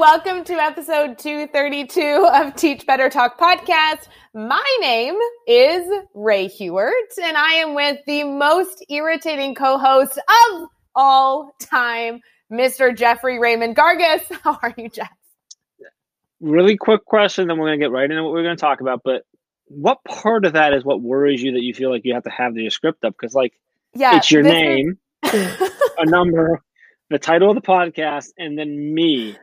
Welcome to episode 232 of Teach Better Talk podcast. My name is Ray Hughart and I am with the most irritating co-host of all time, Mr. Jeffrey Raymond Gargas. How are you, Jeff? Really quick question, then we're going to get right into what we're going to talk about. But what part of that is what worries you that you feel like you have to have the script up? Because, like, Yeah, it's your name, is- a number, the title of the podcast, and then me.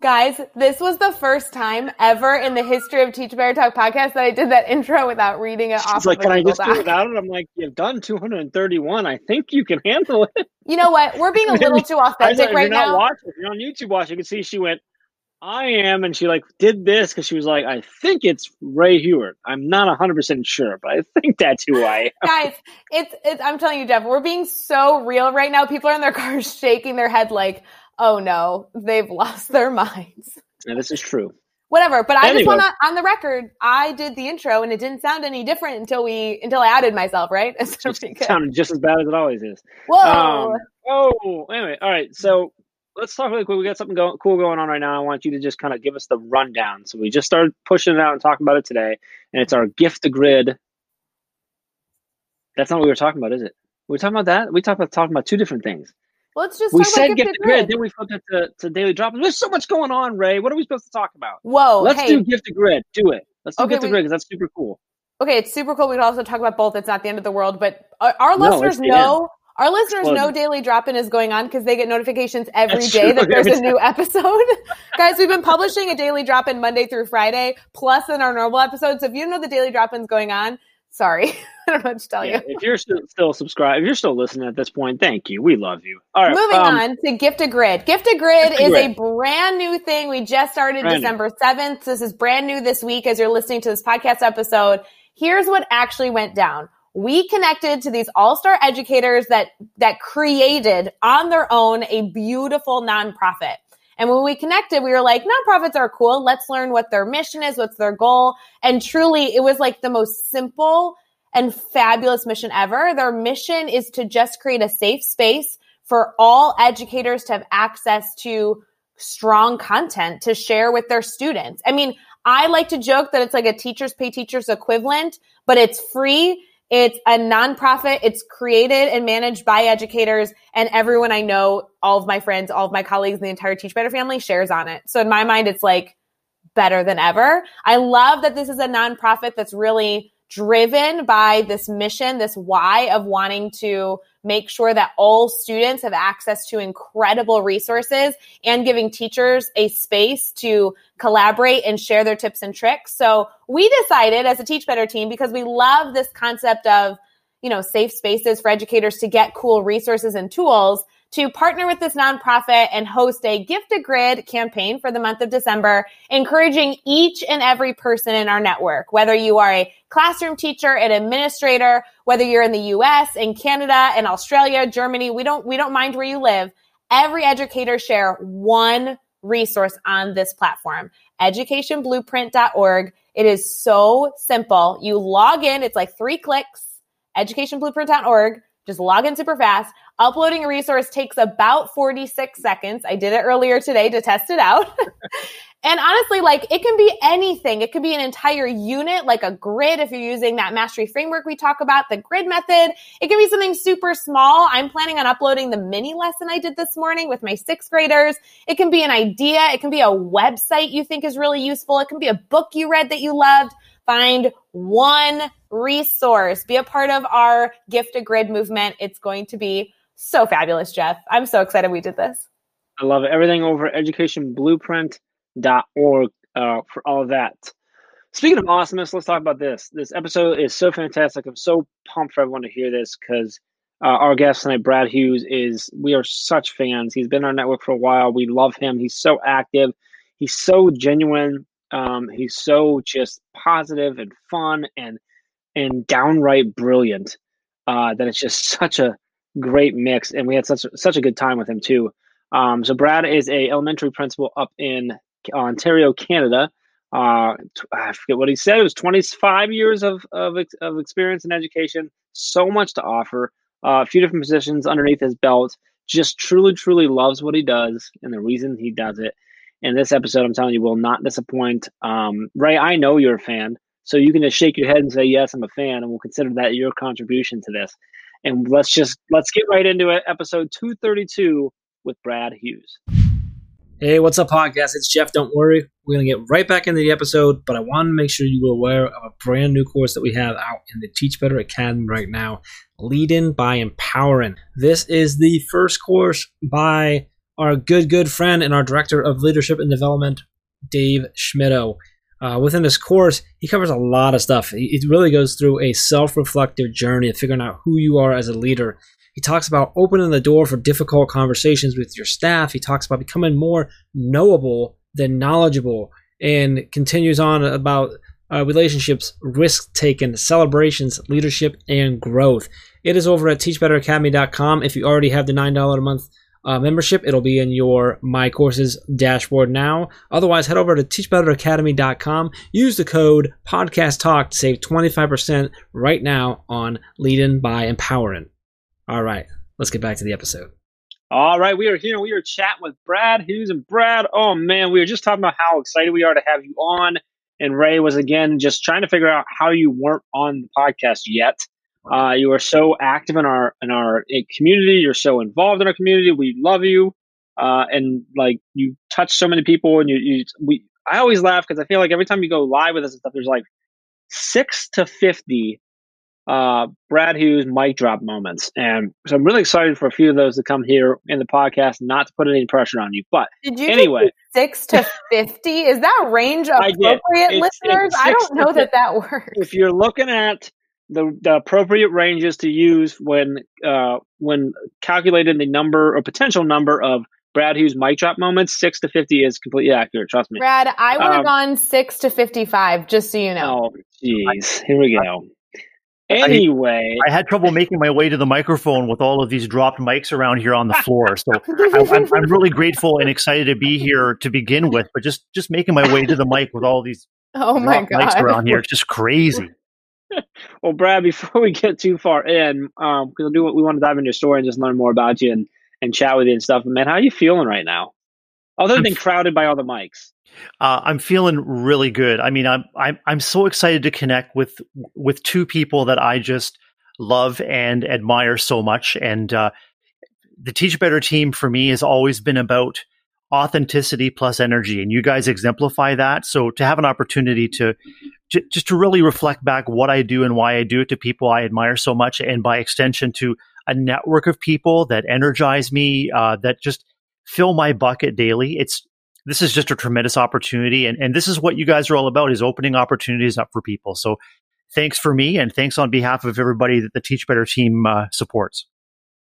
Guys, this was the first time ever in the history of Teach Better Talk podcast that I did that intro without reading it off. It's like, of can I just do it Doc. without it? I'm like, you've done 231. I think you can handle it. You know what? We're being a little too authentic if right you're not watching, you're on YouTube watching, you can see she went, I am, and she like did this because she was like, I think it's Ray Hughart. I'm not 100% sure, but I think that's who I am. Guys, it's, it's I'm telling you, Jeff, we're being so real right now. People are in their cars shaking their head like, oh no, they've lost their minds. And this is true. Whatever. But I just want to, on the record, I did the intro and it didn't sound any different until we, until I added myself, right? Just sounded just as bad as it always is. Whoa. Um, oh, anyway, all right. So let's talk really quick. We got something go- cool going on right now. I want you to just kind of give us the rundown. So we just started pushing it out and talking about it today, and it's our gift to grid. That's not what we were talking about, is it? We were talking about that. We talked about talking about two different things. Let's just we talk said about gift to grid, grid. then we flipped it to, to daily drop. In. There's so much going on, Ray. What are we supposed to talk about? Whoa. let's hey. do gift to grid. Do it. Let's do Okay, gift to we- grid because that's super cool. Okay, it's super cool. We can also talk about both. It's not the end of the world, but our, our No, listeners the know. Our listeners know Daily Drop In is going on because they get notifications every That's day true. that there's a new episode. Guys, we've been publishing a Daily Drop In Monday through Friday, plus in our normal episodes. So if you know the Daily Drop In's going on, sorry. I don't know what to tell Yeah, you. if you're still, still subscribed, if you're still listening at this point, thank you. We love you. All right. Moving um, on to Gift a Grid. Gift a Grid is a brand new thing. We just started Brand new. December 7th. This is brand new this week as you're listening to this podcast episode. Here's what actually went down. We connected to these all-star educators that, that created on their own a beautiful nonprofit. And when we connected, we were like, nonprofits are cool. Let's learn what their mission is. What's their goal? And truly, it was like the most simple and fabulous mission ever. Their mission is to just create a safe space for all educators to have access to strong content to share with their students. I mean, I like to joke that it's like a teachers pay teachers equivalent, but it's free. It's a nonprofit. It's created and managed by educators and everyone I know, all of my friends, all of my colleagues, the entire Teach Better family shares on it. So in my mind, it's like better than ever. I love that this is a nonprofit that's really driven by this mission, this why of wanting to make sure that all students have access to incredible resources and giving teachers a space to collaborate and share their tips and tricks. So we decided as a Teach Better team, because we love this concept of, you know, safe spaces for educators to get cool resources and tools to partner with this nonprofit and host a gift a grid campaign for the month of December, encouraging each and every person in our network, whether you are a classroom teacher, an administrator, whether you're in the US, in Canada, in Australia, Germany, we don't, we don't mind where you live. Every educator share one resource on this platform, educationblueprint.org. It is so simple. You log in, it's like three clicks, educationblueprint.org. Just log in super fast. Uploading a resource takes about 46 seconds. I did it earlier today to test it out. and honestly, like it can be anything. It could be an entire unit, like a grid if you're using that mastery framework we talk about, the grid method. It can be something super small. I'm planning on uploading the mini lesson I did this morning with my sixth graders. It can be an idea. It can be a website you think is really useful. It can be a book you read that you loved. Find one resource. Be a part of our gift a grid movement. It's going to be so fabulous, Jeff. I'm so excited we did this. I love it. Everything over at educationblueprint.org uh, for all that. Speaking of awesomeness, let's talk about this. This episode is so fantastic. I'm so pumped for everyone to hear this because uh, our guest tonight, Brad Hughes, is we are such fans. He's been on our network for a while. We love him. He's so active. He's so genuine. Um, he's so just positive and fun and and downright brilliant uh, that it's just such a great mix. And we had such such a good time with him too. Um, so Brad is a elementary principal up in Ontario, Canada. Uh, I forget what he said. It was 25 years of, of, of experience in education. So much to offer. Uh, a few different positions underneath his belt. Just truly, truly loves what he does and the reason he does it. And this episode, I'm telling you, will not disappoint. Um, Ray, I know you're a fan, so you can just shake your head and say, "Yes, I'm a fan," and we'll consider that your contribution to this. And let's just let's get right into it. Episode 232 with Brad Hughes. Hey, what's up, podcast? It's Jeff. Don't worry, we're gonna get right back into the episode, but I want to make sure you were aware of a brand new course that we have out in the Teach Better Academy right now. Leading by Empowering. This is the first course by our good, good friend and our director of leadership and development, Dave Schmittou. Uh, within this course, he covers a lot of stuff. It really goes through a self reflective journey of figuring out who you are as a leader he talks about opening the door for difficult conversations with your staff. He talks about becoming more knowable than knowledgeable and continues on about uh, relationships, risk taking, celebrations, leadership, and growth. It is over at teachbetteracademy.com. If you already have the $9 a month uh, membership, it'll be in your My Courses dashboard now. Otherwise, head over to teachbetteracademy.com. Use the code Podcast Talk to save 25% right now on Leading by Empowering. All right, let's get back to the episode. All right, we are here. We are chatting with Brad Hughes and Brad. Oh man, we were just talking about how excited we are to have you on. And Ray was again just trying to figure out how you weren't on the podcast yet. Uh, you are so active in our in our community. You're so involved in our community. We love you, uh, and like you touch so many people. And you, you we I always laugh because I feel like every time you go live with us and stuff, there's like six to fifty uh, Brad Hughes mic drop moments. And so I'm really excited for a few of those to come here in the podcast, not to put any pressure on you. But Did you anyway, six to 50? Is that range appropriate, it's, listeners? It's I don't know that that works. If you're looking at the, the appropriate ranges to use when uh, when calculating the number or potential number of Brad Hughes mic drop moments, six to fifty is completely accurate. Trust me. Brad, I would have um, gone six to fifty-five, just so you know. Oh, jeez. Here we go. Anyway, I, I, had trouble making my way to the microphone with all of these dropped mics around here on the floor. So I, am I'm really grateful and excited to be here to begin with. But just just making my way to the mic with all these oh my god mics around here, it's just crazy. well, Brad, before we get too far in, because um, I do we want to dive into your story and just learn more about you and and chat with you and stuff. Man, how are you feeling right now? Other than crowded by all the mics. Uh, I'm feeling really good. I mean, I'm I'm I'm so excited to connect with with two people that I just love and admire so much. And uh, the Teach Better team for me has always been about authenticity plus energy, and you guys exemplify that. So to have an opportunity to, to just to really reflect back what I do and why I do it to people I admire so much, and by extension to a network of people that energize me, uh, that just fill my bucket daily. It's this is just a tremendous opportunity. And, and this is what you guys are all about is opening opportunities up for people. So thanks for me and thanks on behalf of everybody that the Teach Better team uh, supports.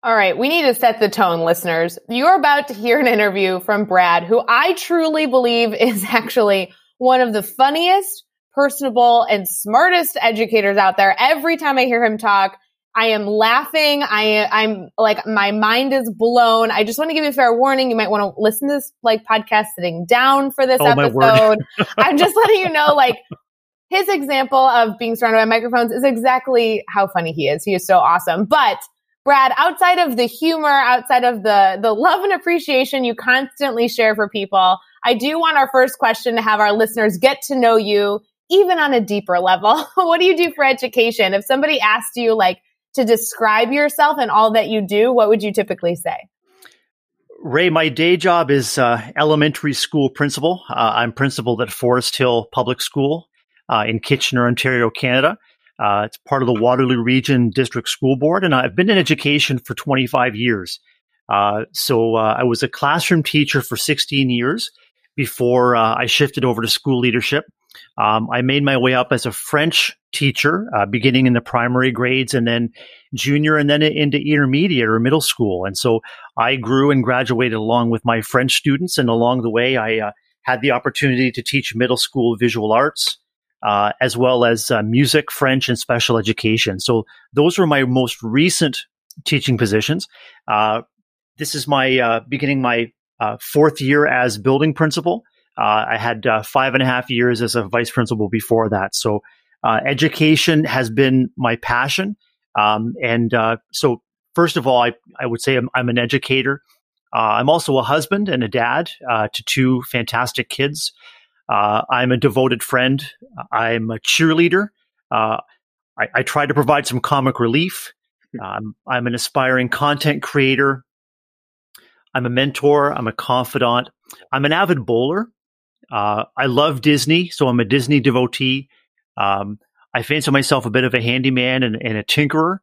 All right, we need to set the tone, listeners. You're about to hear an interview from Brad, who I truly believe is actually one of the funniest, personable, and smartest educators out there. Every time I hear him talk, I am laughing. I I'm like my mind is blown. I just want to give you a fair warning. You might want to listen to this like podcast sitting down for this oh, episode. I'm just letting you know like his example of being surrounded by microphones is exactly how funny he is. He is so awesome. But Brad, outside of the humor, outside of the the love and appreciation you constantly share for people, I do want our first question to have our listeners get to know you even on a deeper level. what do you do for education? If somebody asked you like to describe yourself and all that you do, what would you typically say? Ray, my day job is uh, elementary school principal. Uh, I'm principal at Forest Hill Public School uh, in Kitchener, Ontario, Canada. Uh, it's part of the Waterloo Region District School Board, and I've been in education for 25 years. Uh, so uh, I was a classroom teacher for 16 years before I shifted over to school leadership. Um, I made my way up as a French teacher, uh, beginning in the primary grades and then junior and then into intermediate or middle school. And so I grew and graduated along with my French students. And along the way, I uh, had the opportunity to teach middle school visual arts, uh, as well as uh, music, French, and special education. So those were my most recent teaching positions. Uh, this is my uh, beginning my uh, fourth year as building principal. Uh, I had five and a half years as a vice principal before that. So education has been my passion. Um, and so, first of all, I, I would say I'm, I'm an educator. I'm also a husband and a dad to two fantastic kids. Uh, I'm a devoted friend. I'm a cheerleader. Uh, I, I, try to provide some comic relief. Um, I'm an aspiring content creator. I'm a mentor. I'm a confidant. I'm an avid bowler. Uh, I love Disney, so I'm a Disney devotee. Um, I fancy myself a bit of a handyman and, and a tinkerer.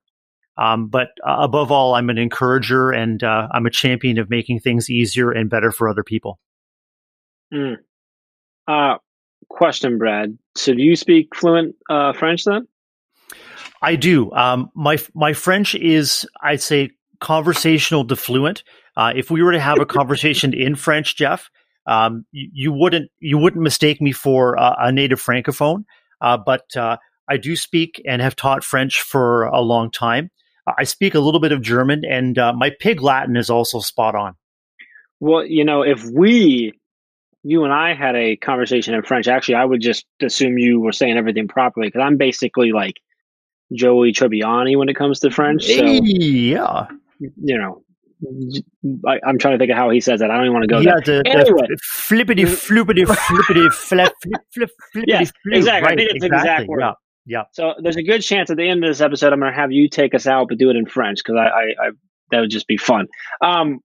Um, but uh, above all, I'm an encourager and uh, I'm a champion of making things easier and better for other people. Mm. Uh, question, Brad. So, do you speak fluent uh, French then? I do. Um, my my French is, I'd say, conversational to fluent. Uh, if we were to have a conversation in French, Jeff, um, you, you, wouldn't you wouldn't mistake me for uh, a native francophone. Uh, but uh, I do speak and have taught French for a long time. I speak a little bit of German, and uh, my pig Latin is also spot on. Well, you know, if we you and I had a conversation in French, actually, I would just assume you were saying everything properly because I'm basically like Joey Tribbiani when it comes to French. So, yeah, you know, I, am trying to think of how he says that. I don't even want to go yeah, there. The, anyway. the flippity floopity flippity flip flip flip flippity yeah, flip. Exactly. Right, I think it's exactly. exact word. Yeah. Yeah. So there's a good chance at the end of this episode, I'm going to have you take us out, but do it in French because I, I, I, that would just be fun. Um,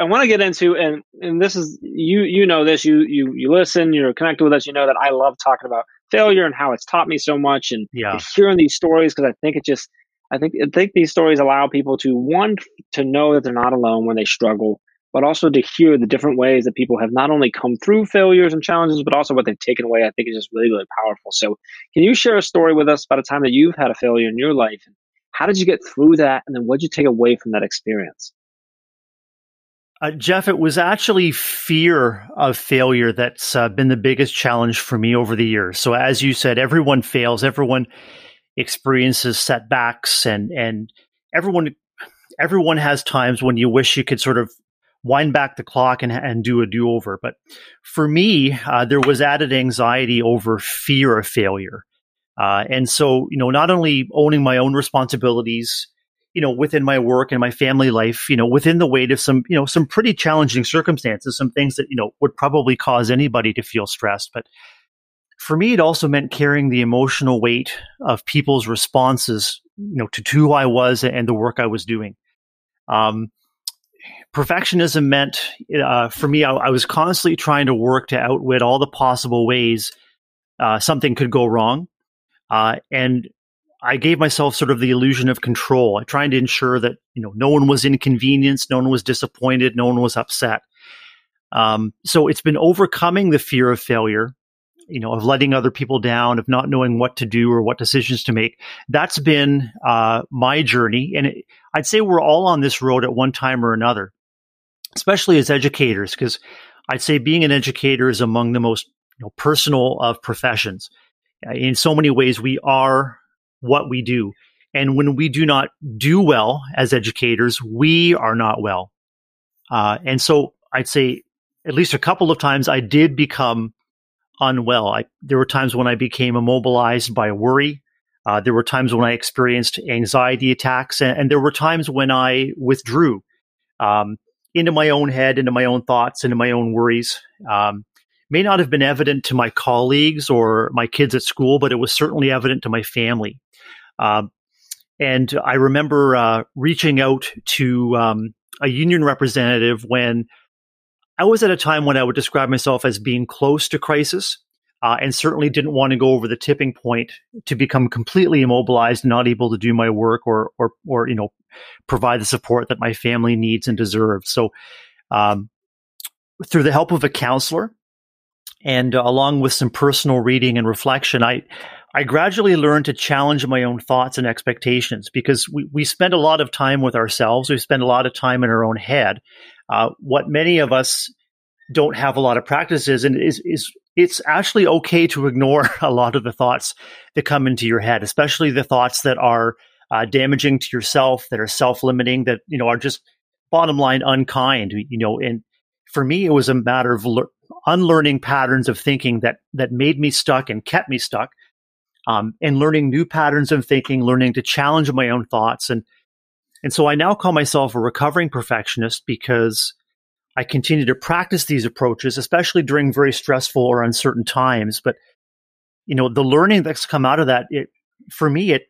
I want to get into and and this is you you know this you you you listen you're connected with us you know that I love talking about failure and how it's taught me so much and, yeah. and hearing these stories because I think it just I think I think these stories allow people to one to know that they're not alone when they struggle but also to hear the different ways that people have not only come through failures and challenges but also what they've taken away I think is just really really powerful so can you share a story with us about a time that you've had a failure in your life how did you get through that and then what did you take away from that experience uh, Jeff, it was actually fear of failure that's uh, been the biggest challenge for me over the years. So, as you said, everyone fails, everyone experiences setbacks, and and everyone everyone has times when you wish you could sort of wind back the clock and and do a do over. But for me, uh, there was added anxiety over fear of failure, uh, and so you know, not only owning my own responsibilities you know, within my work and my family life, you know, within the weight of some, you know, some pretty challenging circumstances, some things that, you know, would probably cause anybody to feel stressed. But for me, it also meant carrying the emotional weight of people's responses, you know, to who I was and the work I was doing. Um, perfectionism meant, uh, for me, I, I, was constantly trying to work to outwit all the possible ways uh, something could go wrong. Uh, and I gave myself sort of the illusion of control, trying to ensure that you know no one was inconvenienced, no one was disappointed, no one was upset. Um, so it's been overcoming the fear of failure, you know, of letting other people down, of not knowing what to do or what decisions to make. That's been uh, my journey, and it, I'd say we're all on this road at one time or another, especially as educators, because I'd say being an educator is among the most you know, personal of professions. In so many ways, we are what we do. And when we do not do well as educators, we are not well. Uh, and so I'd say at least a couple of times I did become unwell. I, there were times when I became immobilized by worry. Uh, there were times when I experienced anxiety attacks, and, and there were times when I withdrew um, into my own head, into my own thoughts, into my own worries. Um, may not have been evident to my colleagues or my kids at school, but it was certainly evident to my family. Um, and I remember uh, reaching out to um, a union representative when I was at a time when I would describe myself as being close to crisis. Uh, and certainly didn't want to go over the tipping point to become completely immobilized, not able to do my work or, or, or you know, provide the support that my family needs and deserves. So, um, through the help of a counselor, and uh, along with some personal reading and reflection, I I gradually learned to challenge my own thoughts and expectations because we, we spend a lot of time with ourselves. We spend a lot of time in our own head. Uh, what many of us don't have a lot of practices and is is it's actually okay to ignore a lot of the thoughts that come into your head, especially the thoughts that are uh, damaging to yourself, that are self-limiting, that you know are just bottom line unkind. You know, and for me, it was a matter of le- unlearning patterns of thinking that that made me stuck and kept me stuck, um, and learning new patterns of thinking, learning to challenge my own thoughts, and and so I now call myself a recovering perfectionist because I continue to practice these approaches, especially during very stressful or uncertain times. But you know, the learning that's come out of that, it for me, it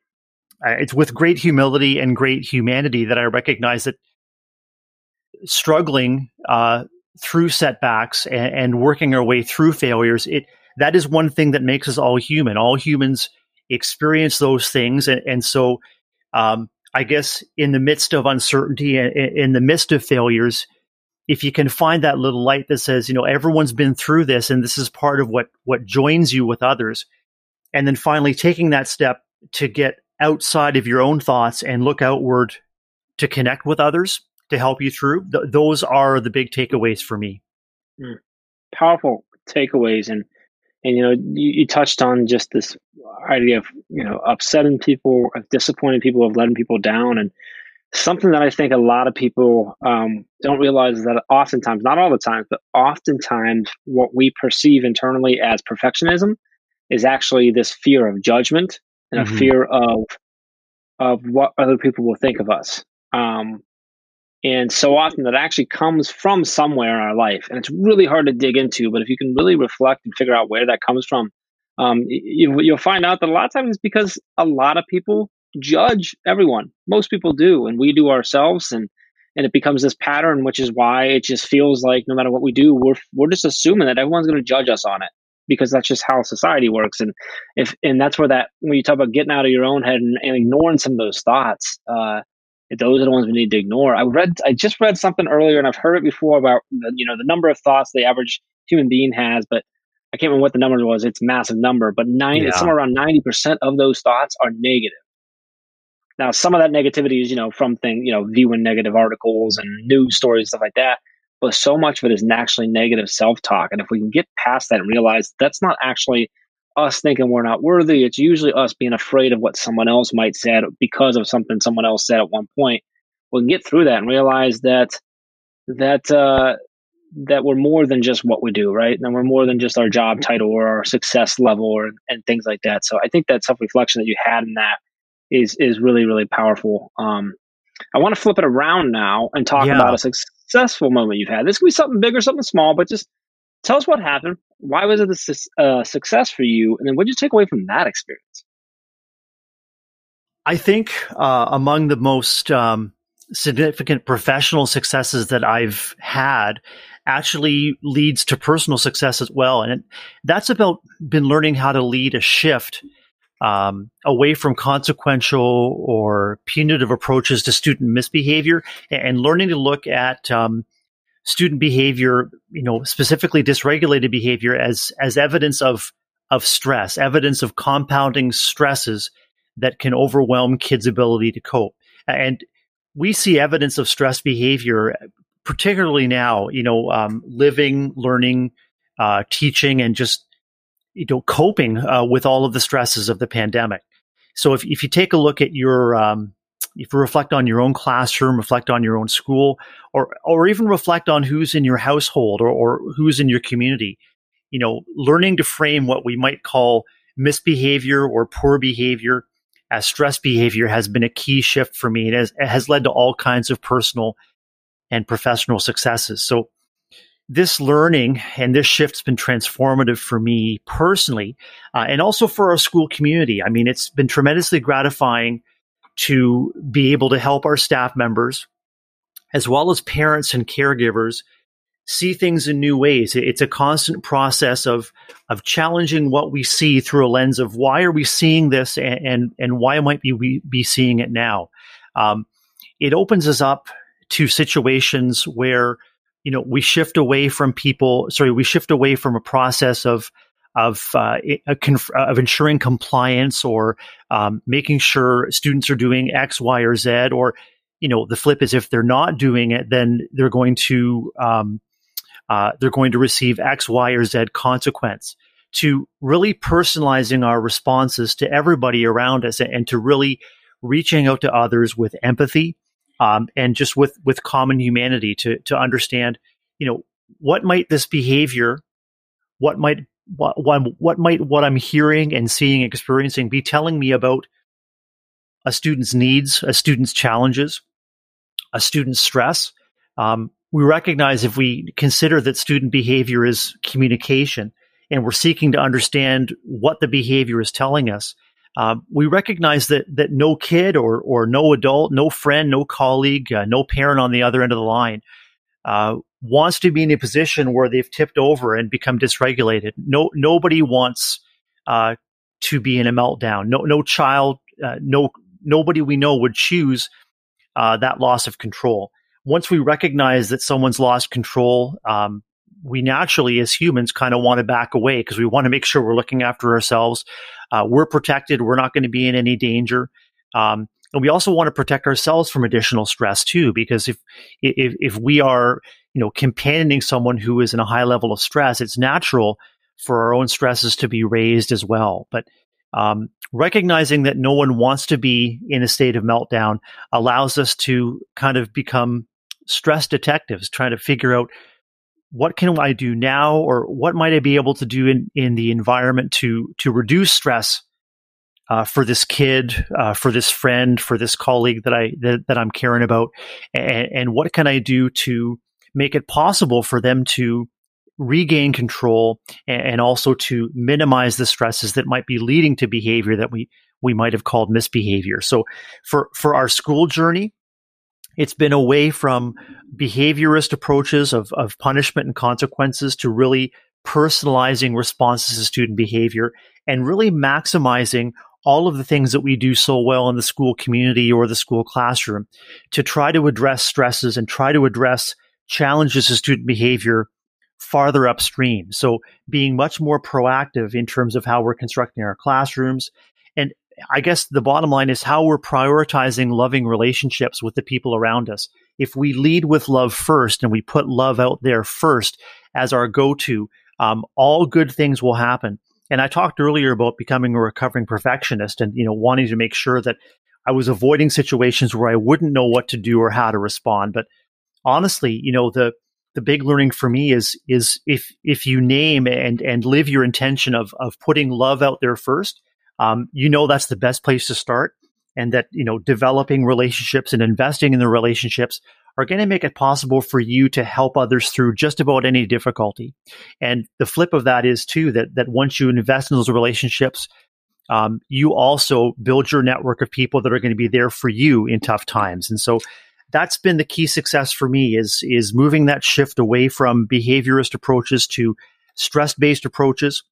it's with great humility and great humanity that I recognize that struggling uh, through setbacks and, and, working our way through failures, it that is one thing that makes us all human. All humans experience those things, and, and so um, I guess in the midst of uncertainty and in the midst of failures, if you can find that little light that says, you know, everyone's been through this, and this is part of what what joins you with others, and then finally taking that step to get outside of your own thoughts and look outward to connect with others to help you through. Th- those are the big takeaways for me. Mm. Powerful takeaways, and and you know you, you, touched on just this idea of you know upsetting people, of disappointing people, of letting people down, and something that I think a lot of people um, don't realize is that oftentimes, not all the time, but oftentimes, what we perceive internally as perfectionism is actually this fear of judgment and mm-hmm. a fear of of what other people will think of us. Um, and so often that actually comes from somewhere in our life. And it's really hard to dig into, but if you can really reflect and figure out where that comes from, um, you, will find out that a lot of times it's because a lot of people judge everyone. Most people do, and we do ourselves. And, and it becomes this pattern, which is why it just feels like no matter what we do, we're, we're just assuming that everyone's going to judge us on it because that's just how society works. And if, and that's where that, when you talk about getting out of your own head and, and ignoring some of those thoughts, uh, those are the ones we need to ignore. I read, I just read something earlier, and I've heard it before about the, you know the number of thoughts the average human being has, but I can't remember what the number was. It's a massive number, but nine, yeah. somewhere around ninety percent of those thoughts are negative. Now, some of that negativity is you know from thing you know viewing negative articles and news stories stuff like that, but so much of it is naturally negative self talk. And if we can get past that and realize that's not actually us thinking we're not worthy. It's usually us being afraid of what someone else might say because of something someone else said at one point. We can get through that and realize that that uh, that we're more than just what we do, right? And we're more than just our job title or our success level or and things like that. So I think that self reflection that you had in that is is really really powerful. Um, I want to flip it around now and talk yeah. about a successful moment you've had. This could be something big or something small, but just tell us what happened. Why was it a su- uh, success for you? And then what did you take away from that experience? I think uh, among the most um, significant professional successes that I've had actually leads to personal success as well. And it, that's about been learning how to lead a shift um, away from consequential or punitive approaches to student misbehavior and learning to look at um, student behavior, you know, specifically dysregulated behavior as as evidence of of stress, evidence of compounding stresses that can overwhelm kids' ability to cope. And we see evidence of stress behavior, particularly now, you know, um, living, learning, uh, teaching, and just you know coping uh, with all of the stresses of the pandemic. So if if you take a look at your um, if you reflect on your own classroom, reflect on your own school, or or even reflect on who's in your household or, or who's in your community, you know, learning to frame what we might call misbehavior or poor behavior as stress behavior has been a key shift for me. It has, it has led to all kinds of personal and professional successes. So this learning and this shift's been transformative for me personally, uh, and also for our school community. I mean, it's been tremendously gratifying to be able to help our staff members, as well as parents and caregivers, see things in new ways. It's a constant process of of challenging what we see through a lens of why are we seeing this and and, and why might we be seeing it now. Um, it opens us up to situations where you know we shift away from people. Sorry, we shift away from a process of of uh, of ensuring compliance or um, making sure students are doing X, Y, or Z, or you know the flip is if they're not doing it, then they're going to um, uh, they're going to receive X, Y, or Z consequence. To really personalizing our responses to everybody around us and to really reaching out to others with empathy um, and just with with common humanity to to understand, you know, what might this behavior, what might what, what, might what I'm hearing and seeing, experiencing be telling me about a student's needs, a student's challenges, a student's stress. Um, we recognize if we consider that student behavior is communication and we're seeking to understand what the behavior is telling us, um, we recognize that that no kid or or no adult, no friend, no colleague, uh, no parent on the other end of the line uh, wants to be in a position where they've tipped over and become dysregulated. No, nobody wants uh, to be in a meltdown. No, no child, uh, no nobody we know would choose uh, that loss of control. Once we recognize that someone's lost control, um, we naturally, as humans, kind of want to back away because we want to make sure we're looking after ourselves. Uh, we're protected. We're not going to be in any danger. Um, and we also want to protect ourselves from additional stress too, because if if if we are you know companioning someone who is in a high level of stress, it's natural for our own stresses to be raised as well. But um, recognizing that no one wants to be in a state of meltdown allows us to kind of become stress detectives, trying to figure out what can I do now, or what might I be able to do in, in the environment to to reduce stress uh, for this kid, uh, for this friend, for this colleague that I that, that I'm caring about, and, and, what can I do to make it possible for them to regain control and, and, also to minimize the stresses that might be leading to behavior that we we might have called misbehavior. So for for our school journey, it's been away from behaviorist approaches of, of punishment and consequences to really personalizing responses to student behavior and really maximizing all of the things that we do so well in the school community or the school classroom to try to address stresses and try to address challenges to student behavior farther upstream. So being much more proactive in terms of how we're constructing our classrooms. And I guess the bottom line is how we're prioritizing loving relationships with the people around us. If we lead with love first and we put love out there first as our go to, um, all good things will happen. And I talked earlier about becoming a recovering perfectionist and, you know, wanting to make sure that I was avoiding situations where I wouldn't know what to do or how to respond. But honestly, you know, the, the big learning for me is, is if, if you name and, and live your intention of, of putting love out there first, um, you know, that's the best place to start and that, you know, developing relationships and investing in the relationships are going to make it possible for you to help others through just about any difficulty. And the flip of that is too that that once you invest in those relationships, um, you also build your network of people that are going to be there for you in tough times. And so that's been the key success for me is is moving that shift away from behaviorist approaches to stress based approaches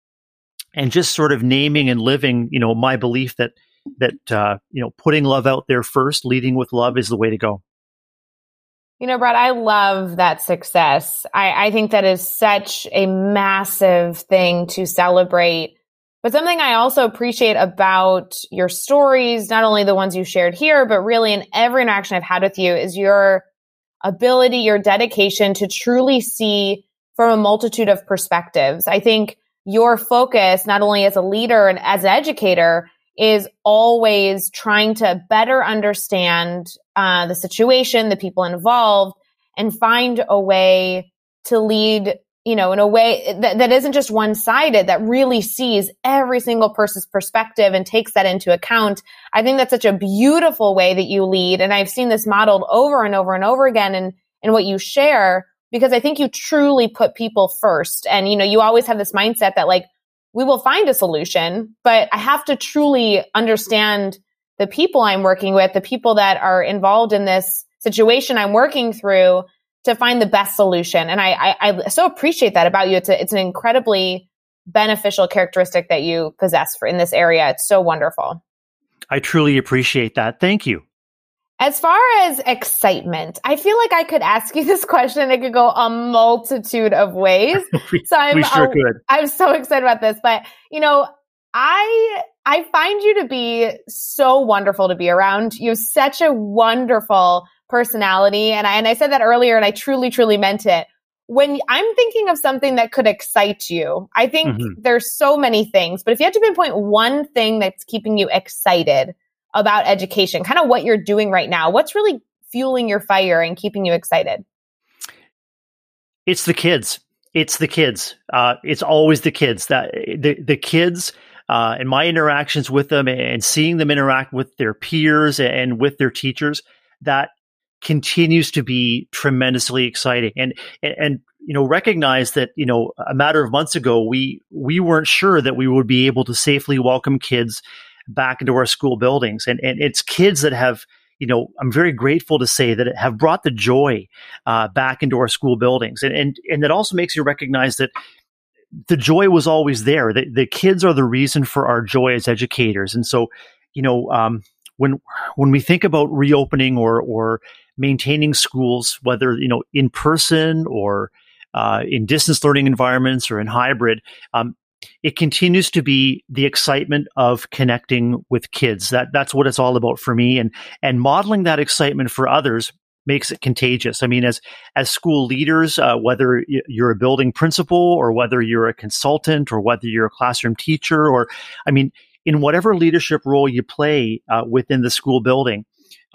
and just sort of naming and living you know my belief that that uh, you know putting love out there first leading with love is the way to go you know, Brad, I love that success. I, I think that is such a massive thing to celebrate. But something I also appreciate about your stories, not only the ones you shared here, but really in every interaction I've had with you is your ability, your dedication to truly see from a multitude of perspectives. I think your focus, not only as a leader and as an educator, is always trying to better understand uh, the situation, the people involved, and find a way to lead, you know, in a way that, that isn't just one sided, that really sees every single person's perspective and takes that into account. I think that's such a beautiful way that you lead. And I've seen this modeled over and over and over again in, in what you share, because I think you truly put people first. And, you know, you always have this mindset that like, we will find a solution, but I have to truly understand the people I'm working with, the people that are involved in this situation I'm working through to find the best solution. And I, I, I so appreciate that about you. It's, a, it's an incredibly beneficial characteristic that you possess for in this area. It's so wonderful. I truly appreciate that. Thank you. As far as excitement, I feel like I could ask you this question. It could go a multitude of ways. we, so I'm, we sure could. I'm so excited about this. But, you know, I I find you to be so wonderful to be around. You have such a wonderful personality. And I and I said that earlier and I truly, truly meant it. when I'm thinking of something that could excite you, I think mm-hmm. there's so many things, but if you had to pinpoint one thing that's keeping you excited about education, kind of what you're doing right now, what's really fueling your fire and keeping you excited? It's the kids. It's the kids. Uh, it's always the kids that the, the kids, uh, and my interactions with them and seeing them interact with their peers and with their teachers that continues to be tremendously exciting. And, and, and you know recognize that you know a matter of months ago we we weren't sure that we would be able to safely welcome kids back into our school buildings. And and it's kids that have you know i'm very grateful to say that have brought the joy uh, back into our school buildings. And and and that also makes you recognize that the joy was always there. The, the kids are the reason for our joy as educators. And so you know um, when when we think about reopening or or maintaining schools, whether you know in person or uh, in distance learning environments or in hybrid, um, it continues to be the excitement of connecting with kids. That that's what it's all about for me, and and modeling that excitement for others makes it contagious. I mean, as as school leaders, uh, whether you're a building principal or whether you're a consultant or whether you're a classroom teacher, or I mean, in whatever leadership role you play uh, within the school building,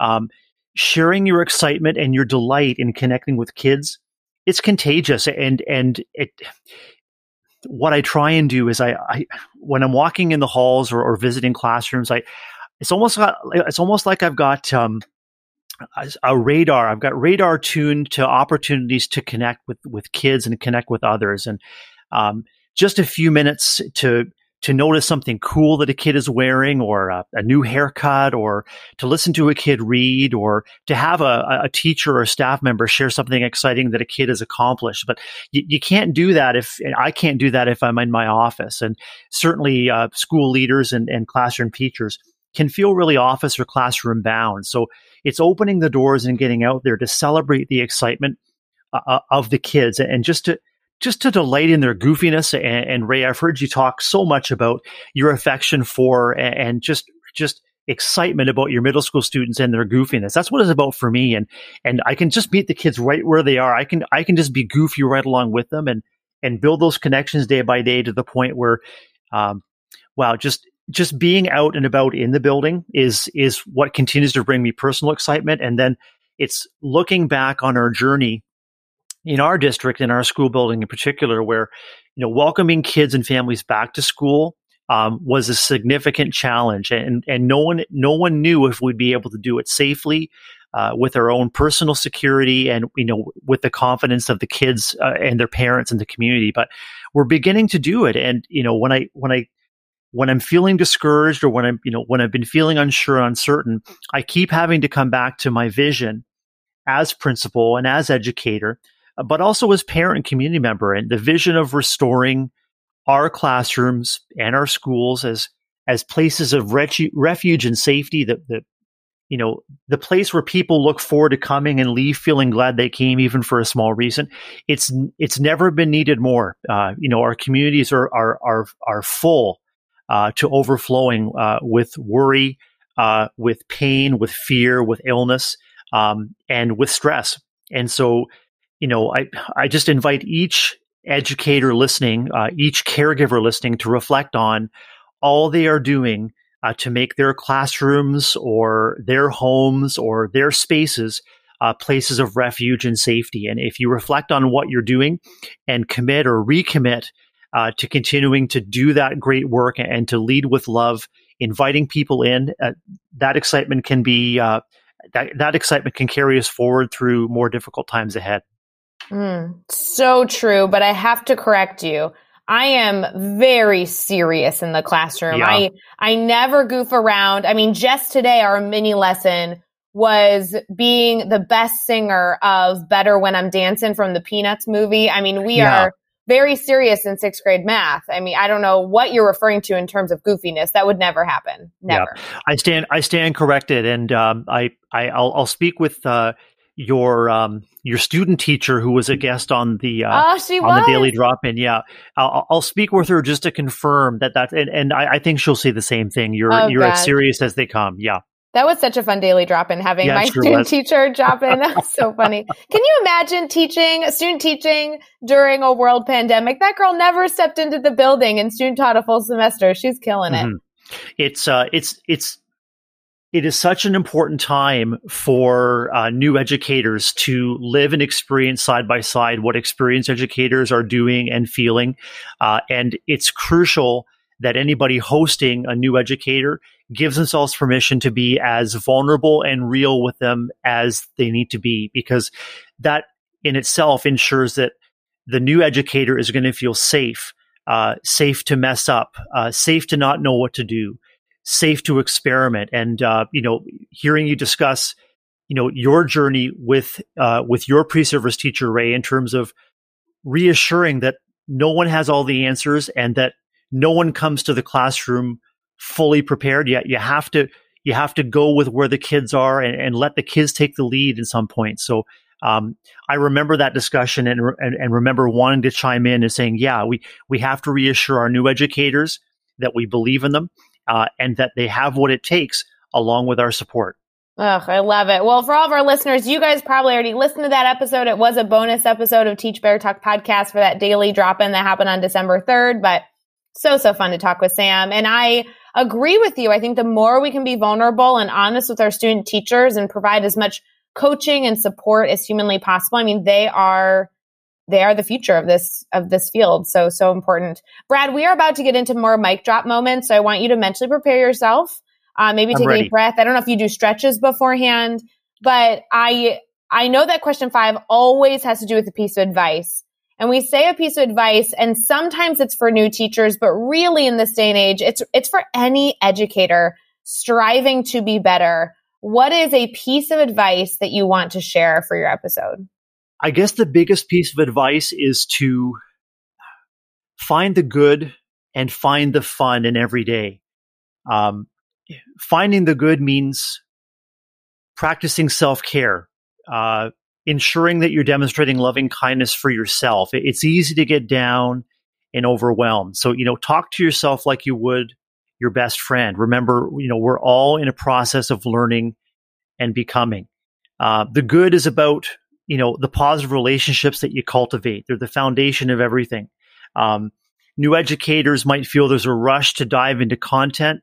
um, sharing your excitement and your delight in connecting with kids, it's contagious. And and it, what I try and do is I, I when I'm walking in the halls or, or visiting classrooms, I it's almost it's almost like I've got um, a, radar. I've got radar tuned to opportunities to connect with with kids and connect with others, and um, just a few minutes to to notice something cool that a kid is wearing or a, a, new haircut or to listen to a kid read or to have a, a, teacher or staff member share something exciting that a kid has accomplished. But you, you can't do that if I can't do that if I'm in my office. And certainly uh, school leaders and, and classroom teachers can feel really office or classroom bound. So it's opening the doors and getting out there to celebrate the excitement uh, uh of the kids and just to just to delight in their goofiness. And, and, Ray, I've heard you talk so much about your affection for and, and just just excitement about your middle school students and their goofiness. That's what it's about for me. And and I can just meet the kids right where they are. I can I can just be goofy right along with them and and build those connections day by day to the point where, um, wow, just just being out and about in the building is is what continues to bring me personal excitement. And then it's looking back on our journey in our district, in our school building in particular, where you know welcoming kids and families back to school um, was a significant challenge, and and no one no one knew if we'd be able to do it safely. Uh, with our own personal security and you know with the confidence of the kids uh, and their parents and the community but we're beginning to do it and you know when i when i when i'm feeling discouraged or when i'm you know when i've been feeling unsure uncertain i keep having to come back to my vision as principal and as educator but also as parent and community member. And the vision of restoring our classrooms and our schools as as places of refu- refuge and safety that that you know the place where people look forward to coming and leave feeling glad they came even for a small reason it's it's never been needed more. Uh, you know our communities are are are, are full to overflowing uh, with worry uh, with pain with fear with illness um, and with stress and so you know, I I just invite each educator listening, uh, each caregiver listening, to reflect on all they are doing uh, to make their classrooms or their homes or their spaces uh, places of refuge and safety. And if you reflect on what you're doing and commit or recommit uh, to continuing to do that great work and to lead with love, inviting people in, uh, that excitement can be uh, that that excitement can carry us forward through more difficult times ahead. Mm, so true, but I have to correct you. I am very serious in the classroom. Yeah. I I never goof around. I mean, just today our mini lesson was being the best singer of Better When I'm Dancing from the Peanuts movie. I mean, we yeah. are very serious in sixth grade math. I mean, I don't know what you're referring to in terms of goofiness. That would never happen. Never. Yeah. I stand I stand corrected, and um, I, I will I'll speak with uh, your um, your student teacher who was a guest on the uh, oh, she on was. the daily drop in. Yeah, I'll, I'll, speak with her just to confirm that that, and, and I, I, think she'll say the same thing. You're oh, you're God. as serious as they come. Yeah. That was such a fun daily drop in having Yeah, my sure student was. teacher drop in. That was so funny. Can you imagine teaching, student teaching during a world pandemic? That girl never stepped into the building and student taught a full semester. She's killing it. Mhm. It's uh, it's it's it is such an important time for uh, new educators to live and experience side by side what experienced educators are doing and feeling, uh, and it's crucial that anybody hosting a new educator gives themselves permission to be as vulnerable and real with them as they need to be, because that in itself ensures that the new educator is going to feel safe uh, safe to mess up, uh, safe to not know what to do, safe to experiment. And uh, you know, hearing you discuss, you know, your journey with uh, with your pre-service teacher Ray in terms of reassuring that no one has all the answers and that no one comes to the classroom fully prepared. Yet you have to you have to go with where the kids are and, and let the kids take the lead in some point. So um, I remember that discussion and, and and remember wanting to chime in and saying, yeah, we we have to reassure our new educators that we believe in them uh, and that they have what it takes along with our support. Ugh, I love it. Well, for all of our listeners, you guys probably already listened to that episode. It was a bonus episode of Teach Better Talk podcast for that daily drop in that happened on December 3rd, but so, so fun to talk with Sam. And I agree with you. I think the more we can be vulnerable and honest with our student teachers and provide as much coaching and support as humanly possible. I mean, they are they are the future of this of this field. So so important. Brad, we are about to get into more mic drop moments. So I want you to mentally prepare yourself. Uh, maybe I'm take a ready. deep breath. I don't know if you do stretches beforehand, but I I know that question five always has to do with a piece of advice. And we say a piece of advice, and sometimes it's for new teachers, but really in this day and age, it's it's for any educator striving to be better. What is a piece of advice that you want to share for your episode? I guess the biggest piece of advice is to find the good and find the fun in every day. Um, finding the good means practicing self care, uh, ensuring that you're demonstrating loving kindness for yourself. It's easy to get down and overwhelmed. So, you know, talk to yourself like you would your best friend. Remember, you know, we're all in a process of learning and becoming. Uh, the good is about, you know, the positive relationships that you cultivate. They're the foundation of everything. Um, new educators might feel there's a rush to dive into content.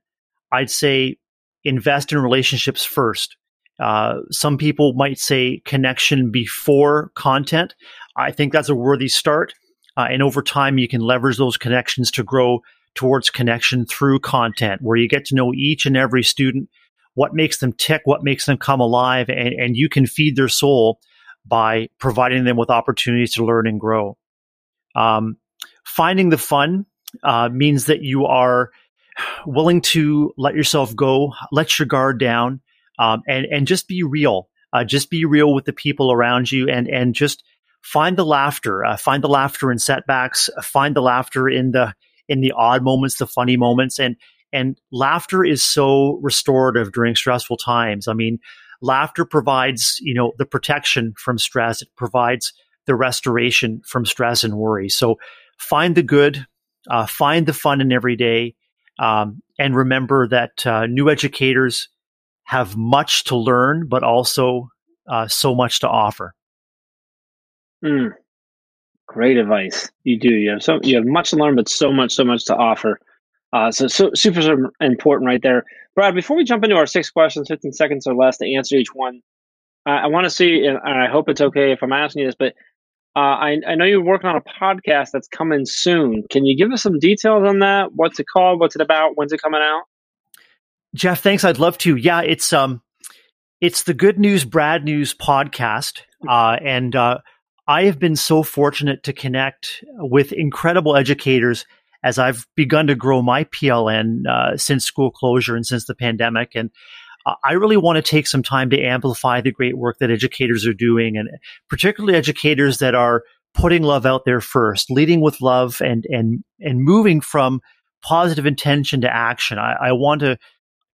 I'd say invest in relationships first. Uh, some people might say connection before content. I think that's a worthy start. Uh, and over time, you can leverage those connections to grow towards connection through content, where you get to know each and every student, what makes them tick, what makes them come alive, and, and you can feed their soul by providing them with opportunities to learn and grow. Um, finding the fun uh, means that you are willing to let yourself go, let your guard down, um, and and just be real. Uh, just be real with the people around you, and and just find the laughter. Uh, find the laughter in setbacks. uh, Find the laughter in the in the odd moments, the funny moments, and and laughter is so restorative during stressful times. I mean, laughter provides you know the protection from stress. It provides the restoration from stress and worry. So find the good, uh, find the fun in every day, um, and remember that uh, new educators have much to learn, but also uh, so much to offer. Mm, great advice. You do. You have so you have much to learn, but so much, so much to offer. Uh, so, so super, super important right there, Brad. Before we jump into our six questions, fifteen seconds or less to answer each one, I, want to see, and I hope it's okay if I'm asking you this, but uh, I, I know you're working on a podcast that's coming soon. Can you give us some details on that? What's it called? What's it about? When's it coming out? Jeff, thanks. I'd love to. Yeah, it's um, it's the Good News Brad News podcast, uh, and uh, I have been so fortunate to connect with incredible educators as I've begun to grow my PLN uh, since school closure and since the pandemic, and uh, I really want to take some time to amplify the great work that educators are doing, and particularly educators that are putting love out there first, leading with love, and and and moving from positive intention to action. I, I want to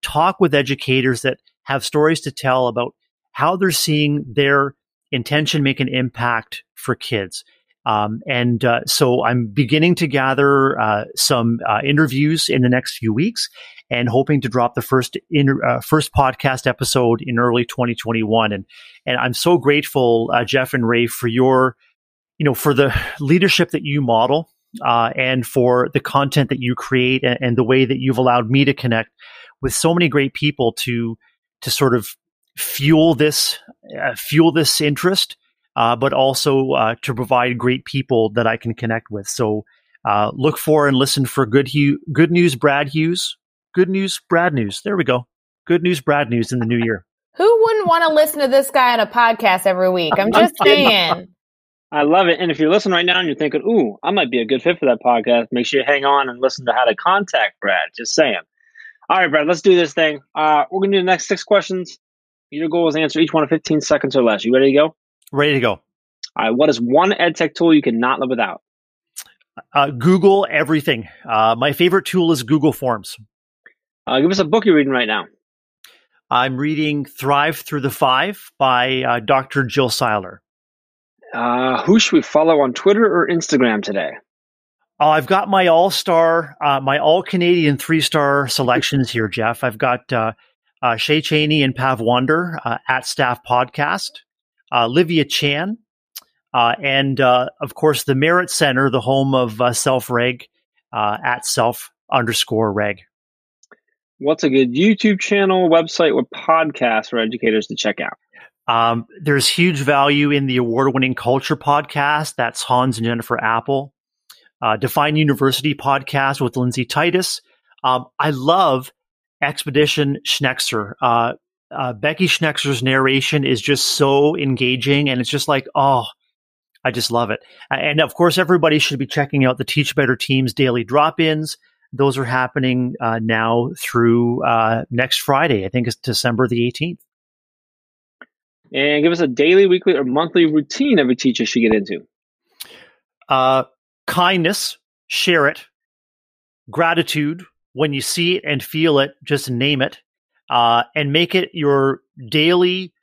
talk with educators that have stories to tell about how they're seeing their intention make an impact for kids. Um, and uh, so I'm beginning to gather uh, some uh, interviews in the next few weeks. and hoping to drop the first uh, first podcast episode in early 2021. And and I'm so grateful, uh, Jeff and Rae, for your you know for the leadership that you model uh, and for the content that you create and, and, the way that you've allowed me to connect with so many great people to to sort of fuel this uh, fuel this interest, uh, but also uh, to provide great people that I can connect with. So uh, look for and listen for good Hugh, good news, Brad Hughes. Good news, Brad news. There we go. Good news, Brad news in the new year. Who wouldn't want to listen to this guy on a podcast every week? I'm just saying. I love it. And if you're listening right now and you're thinking, ooh, I might be a good fit for that podcast, make sure you hang on and listen to how to contact Brad. Just saying. All right, Brad, let's do this thing. Uh, we're going to do the next six questions. Your goal is to answer each one in 15 seconds or less. You ready to go? Ready to go. All right. What is one ed tech tool you cannot live without? Uh, Google everything. Uh, my favorite tool is Google Forms. Uh, give us a book you're reading right now. I'm reading Thrive Through the Five by uh, Dr. Jill Siler. Uh, who should we follow on Twitter or Instagram today? Oh, I've got my all star, uh, my all Canadian three star selections here, Jeff. I've got uh, uh, Shay Cheney and Pav Wander uh, at Staff Podcast, uh, Livia Chan, uh, and of course the MEHRIT Center, the home of Self Reg at Self underscore Reg. What's a good YouTube channel, website, or podcast for educators to check out? Um, there's huge value in the award winning culture podcast. That's Hans and Jennifer Appel. Uh, Define University podcast with Lindsay Titus. Um, I love Expedition Schnexer. Uh, uh, Becky Schnexer's narration is just so engaging, and it's just like, oh, I just love it. And of course, everybody should be checking out the Teach Better Teams daily drop ins. Those are happening uh, now through uh, next Friday. I think it's December the 18th and give us a daily, weekly, or monthly routine every teacher should get into. Uh, kindness, share it. Gratitude, when you see it and feel it, just name it, uh, and make it your daily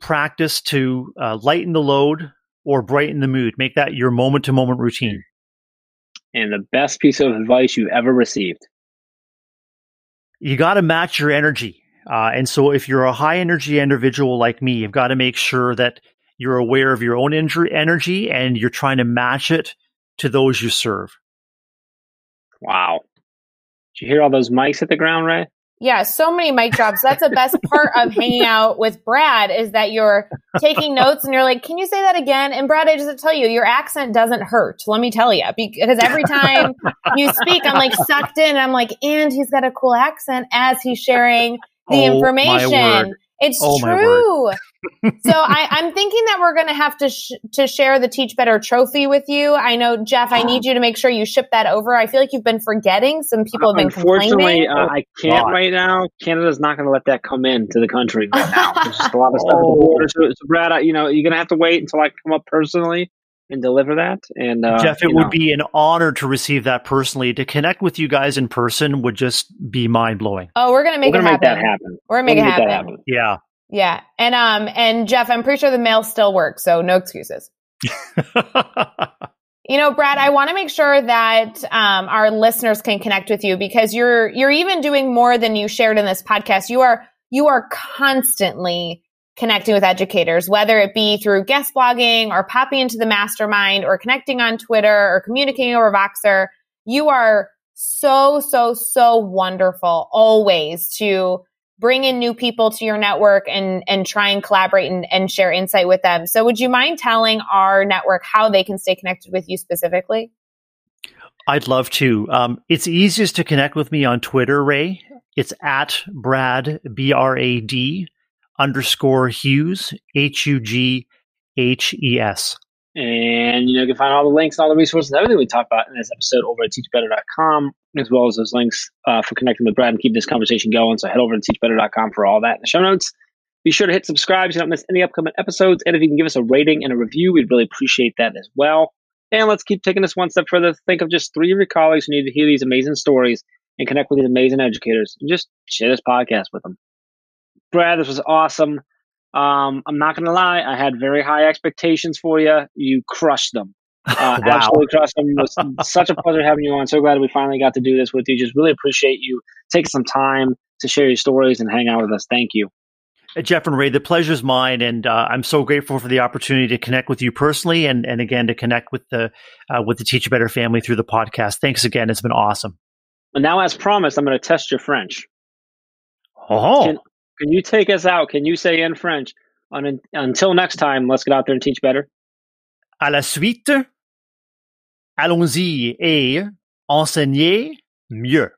practice to uh, lighten the load or brighten the mood. Make that your moment to moment routine. And the best piece of advice you've ever received. You got to match your energy. Uh, and so, if you're a high energy individual like me, you've got to make sure that you're aware of your own energy and you're trying to match it to those you serve. Wow. Did you hear all those mics at the ground, Rae? Yeah, so many mic drops. That's the best part of hanging out with Brad is that you're taking notes and you're like, "Can you say that again?" And Brad, I just tell you, your accent doesn't hurt. Let me tell you, because every time you speak, I'm like sucked in. I'm like, and he's got a cool accent as he's sharing the oh, information. It's oh, true. So I, am thinking that we're going to have to sh- to share the Teach Better trophy with you. I know, Jeff. I need you to make sure you ship that over. I feel like you've been forgetting. Some people have been Unfortunately, uh, I can't right now. Canada's not going to let that come in to the country right now. There's just a lot of stuff. oh. So, so, Brad, you know, you're going to have to wait until I come up personally and deliver that. And uh, Jeff, it would know. be an honor to receive that personally. To connect with you guys in person would just be mind blowing. Oh, we're gonna make, we're gonna make that happen. We're gonna make, we'll it happen. happen. Yeah, yeah. And um, and Jeff, I'm pretty sure the mail still works, so no excuses. you know, Brad, I want to make sure that um, our listeners can connect with you because you're you're even doing more than you shared in this podcast. You are you are constantly connecting with educators, whether it be through guest blogging or popping into the mastermind or connecting on Twitter or communicating over Voxer. You are so, so, so wonderful always to bring in new people to your network and, and try and collaborate and, and share insight with them. So would you mind telling our network how they can stay connected with you specifically? I'd love to. Um, it's easiest to connect with me on Twitter, Rae. It's at Brad, B R A D underscore Hughes, H U G H E S. And you know, you can find all the links, and all the resources, and everything we talked about in this episode over at teachbetter.com, as well as those links uh, for connecting with Brad and keep this conversation going. So head over to teachbetter.com for all that in the show notes. Be sure to hit subscribe so you don't miss any upcoming episodes. And if you can give us a rating and a review, we'd really appreciate that as well. And let's keep taking this one step further. Think of just three of your colleagues who need to hear these amazing stories and connect with these amazing educators. And just share this podcast with them. Brad, this was awesome. Um, I'm not going to lie, I had very high expectations for you. You crushed them. Uh, Wow. Absolutely. It was such a pleasure having you on. So glad we finally got to do this with you. Just really appreciate you taking some time to share your stories and hang out with us. Thank you. Jeff and Rae, the pleasure's mine, and uh, I'm so grateful for the opportunity to connect with you personally, and and again to connect with the uh, with the Teach Better family through the podcast. Thanks again; it's been awesome. And now, as promised, I'm going to test your French. Oh, Can, can you take us out? Can you say in French? On, until next time, let's get out there and teach better. à la suite, allons-y et enseignez mieux.